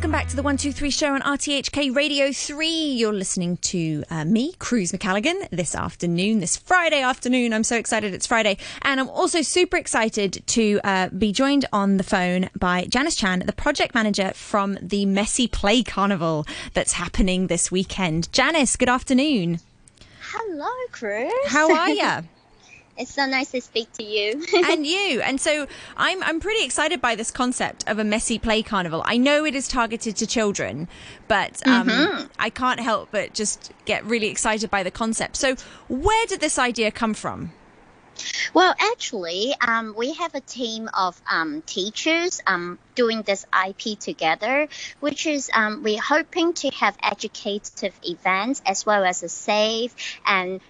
Welcome back to the 123 show on RTHK Radio 3. You're listening to uh, me, Cruz McCalligan, this afternoon, this Friday afternoon. I'm so excited it's Friday. And I'm also super excited to uh, be joined on the phone by Janus Chan, the project manager from the Messy Play Carnival that's happening this weekend. Janus, good afternoon. Hello, Cruz. How are you? It's so nice to speak to you. and you. And so I'm I'm pretty excited by this concept of a messy play carnival. I know it is targeted to children, but um, mm-hmm. I can't help but just get really excited by the concept. So where did this idea come from? Well, actually, um, we have a team of um, teachers um, doing this IP together, which is um, we're hoping to have educative events as well as a safe and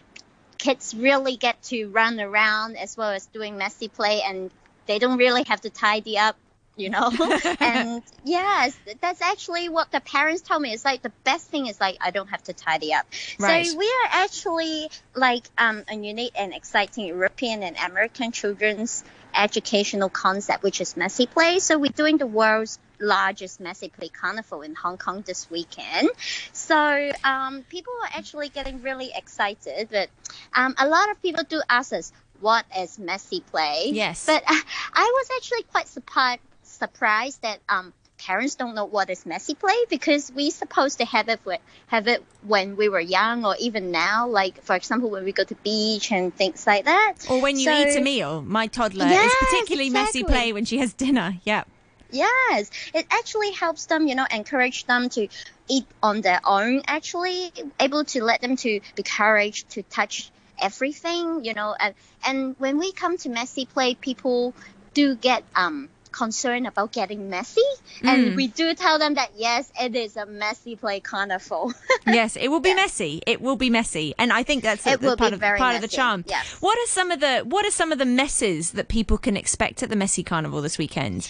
kids really get to run around as well as doing messy play and they don't really have to tidy up you know and yes that's actually what the parents tell me it's like the best thing is like i don't have to tidy up right. so we are actually like um, a unique and exciting european and american children's educational concept which is messy play so we're doing the world's largest Messy Play Carnival in Hong Kong this weekend. So um, people are actually getting really excited. But um, a lot of people do ask us, what is Messy Play? Yes. But uh, I was actually quite surprised surprised that um, parents don't know what is messy play because we supposed to have it have it when we were young or even now like for example when we go to beach and things like that or when you so, eat a meal my toddler yes, is particularly exactly. messy play when she has dinner yep Yes, it actually helps them, you know, encourage them to eat on their own. Actually, able to let them to be courage to touch everything, you know. And and when we come to messy play, people do get um concerned about getting messy, mm. and we do tell them that yes, it is a messy play carnival. yes, it will be messy. It will be messy, and I think that's a, part, of, part messy. of the charm. Yes. What are some of the What are some of the messes that people can expect at the messy carnival this weekend?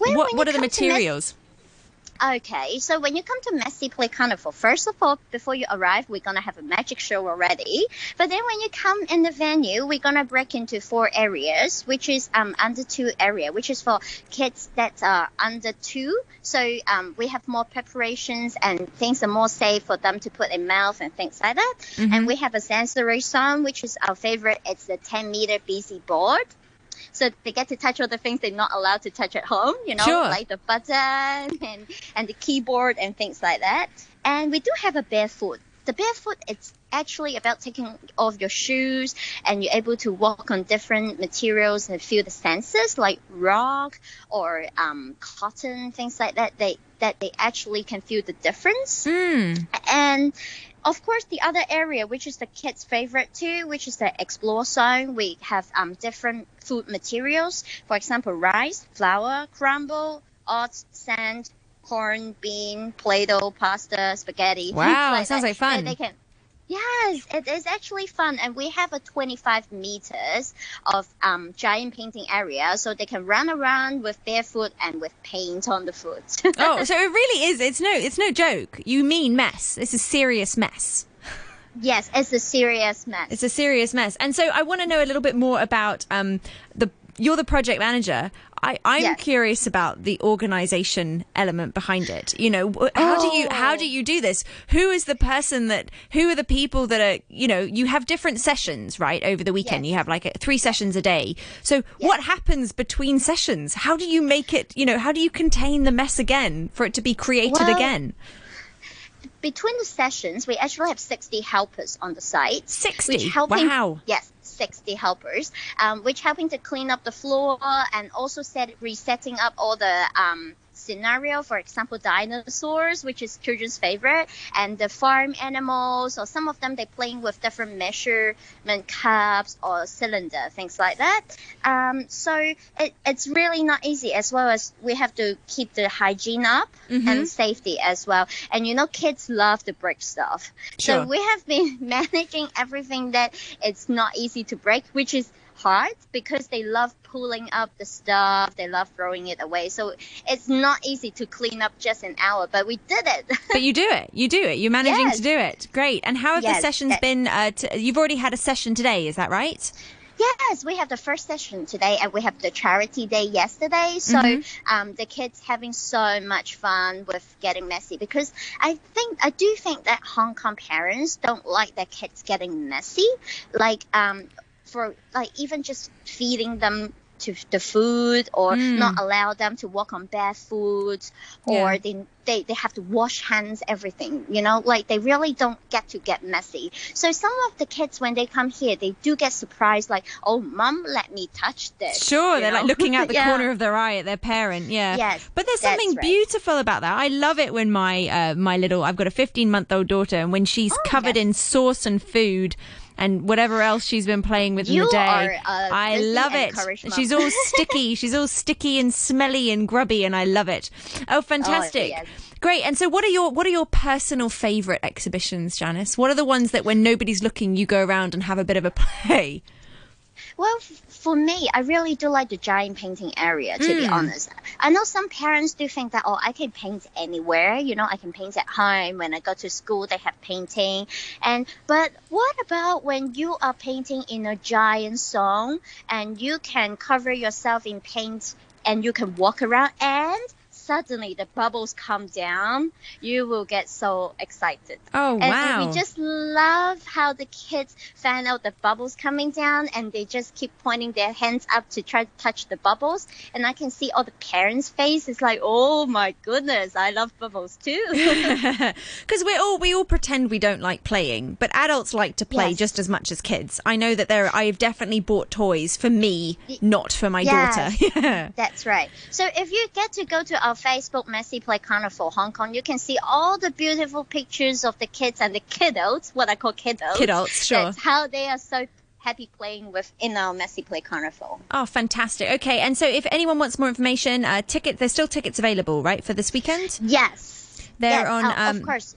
Well, what what are the materials? Okay, so when you come to Messy Play Carnival, first of all, before you arrive, we're gonna have a magic show already. But then when you come in the venue, we're gonna break into four areas, which is um under two area, which is for kids that are under two. So um we have more preparations and things are more safe for them to put in mouth and things like that. Mm-hmm. And we have a sensory zone, which is our favorite. It's the 10 meter busy board. So they get to touch all the things they're not allowed to touch at home, you know, sure. like the button and, and the keyboard and things like that. And we do have a barefoot. The barefoot, it's actually about taking off your shoes and you're able to walk on different materials and feel the senses like rock or um, cotton, things like that. They that they actually can feel the difference. Mm. And of course, the other area, which is the kids' favorite too, which is the explore zone, we have um, different food materials. For example, rice, flour, crumble, oats, sand, corn, bean, Play-Doh, pasta, spaghetti. Wow, like sounds that. like fun. They, they can Yes, it is actually fun, and we have a 25 meters of um, giant painting area, so they can run around with barefoot and with paint on the foot. oh, so it really is. It's no, it's no joke. You mean mess? This is serious mess. Yes, it's a serious mess. It's a serious mess, and so I want to know a little bit more about um, the. You're the project manager. I, I'm yes. curious about the organization element behind it. You know, how oh. do you how do you do this? Who is the person that? Who are the people that are? You know, you have different sessions, right? Over the weekend, yes. you have like a, three sessions a day. So, yes. what happens between sessions? How do you make it? You know, how do you contain the mess again for it to be created well, again? Between the sessions, we actually have 60 helpers on the site. 60? Helping, wow. Yes, 60 helpers, um, which helping to clean up the floor and also set resetting up all the um, scenario, for example, dinosaurs, which is children's favorite, and the farm animals, or some of them they playing with different measurement cups or cylinder, things like that. Um, so it, it's really not easy, as well as we have to keep the hygiene up mm-hmm. and safety as well. And you know, kids love to break stuff, sure. so we have been managing everything that it's not easy to break, which is hard because they love pulling up the stuff, they love throwing it away. So it's not easy to clean up just an hour, but we did it. but you do it. You do it. You're managing yes. to do it. Great. And how have yes. the sessions been? Uh, t- you've already had a session today, is that right? Yes, we have the first session today, and we have the charity day yesterday. So mm-hmm. um, the kids having so much fun with getting messy because I think I do think that Hong Kong parents don't like their kids getting messy. Like um, for like even just feeding them to the food or mm. not allow them to walk on barefoot or yeah. they, they they have to wash hands everything you know like they really don't get to get messy so some of the kids when they come here they do get surprised like oh mom let me touch this sure they're know? like looking out the yeah. corner of their eye at their parent yeah yes but there's something right. beautiful about that i love it when my uh, my little i've got a 15 month old daughter and when she's oh, covered yes. in sauce and food and whatever else she's been playing with you in the day. Are, uh, I love it. She's all sticky. she's all sticky and smelly and grubby, and I love it. Oh, fantastic! Oh, yes. Great. And so, what are your what are your personal favourite exhibitions, Janus? What are the ones that when nobody's looking, you go around and have a bit of a play? Well, for me, I really do like the giant painting area, to mm. be hmm. honest. I know some parents do think that, oh, I can paint anywhere. You know, I can paint at home. When I go to school, they have painting. And, but what about when you are painting in a giant zone and you can cover yourself in paint and you can walk around and suddenly the bubbles come down, you will get so excited. Oh, and wow. we just love how the kids find out the bubbles coming down and they just keep pointing their hands up to try to touch the bubbles. And I can see all the parents' face. It's like, oh my goodness, I love bubbles too. Because we all we all pretend we don't like playing, but adults like to play yes. just as much as kids. I know that there. I've definitely bought toys for me, not for my yes, daughter. That's right. So if you get to go to our our Facebook Messy Play Carnival Hong Kong, you can see all the beautiful pictures of the kids and the kiddos, what I call kiddos. Kiddos, sure. That's how they are so happy playing with in our Messy Play Carnival. Oh, fantastic. Okay, and so if anyone wants more information, uh, ticket there's still tickets available, right, for this weekend? Yes. They're yes, on uh, um, of course.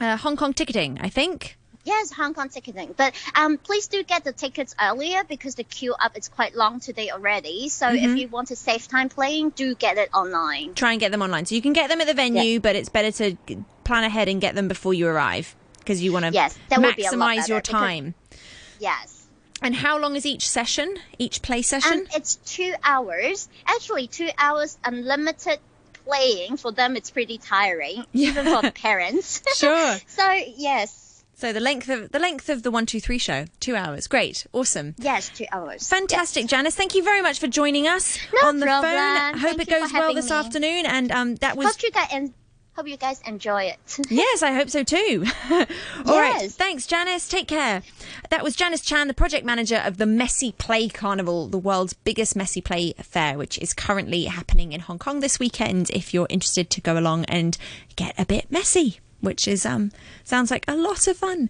Uh, Hong Kong ticketing, I think. Yes, Hong Kong ticketing. But um, please do get the tickets earlier because the queue up is quite long today already. So mm-hmm. if you want to save time playing, do get it online. Try and get them online. So you can get them at the venue, but it's better to plan ahead and get them before you arrive because you want to yes, maximize your time. Because, yes. And how long is each session? Each play session? Um, it's two hours. Actually, two hours unlimited playing. For them, it's pretty tiring, yeah. even for the parents. Sure. so yes. So the length of the length of the one two three show, two hours. Great, awesome. Yes, two hours. Fantastic, yes. Janus. Thank you very much for joining us no on the problem. phone. Hope Thank it goes well this me. afternoon. And um, that was. Hope you guys en- hope you guys enjoy it. yes, I hope so too. All yes. right, thanks, Janus. Take care. That was Janus Chan, the project manager of the Messy Play Carnival, the world's biggest messy play fair, which is currently happening in Hong Kong this weekend. If you're interested to go along and get a bit messy which is um sounds like a lot of fun.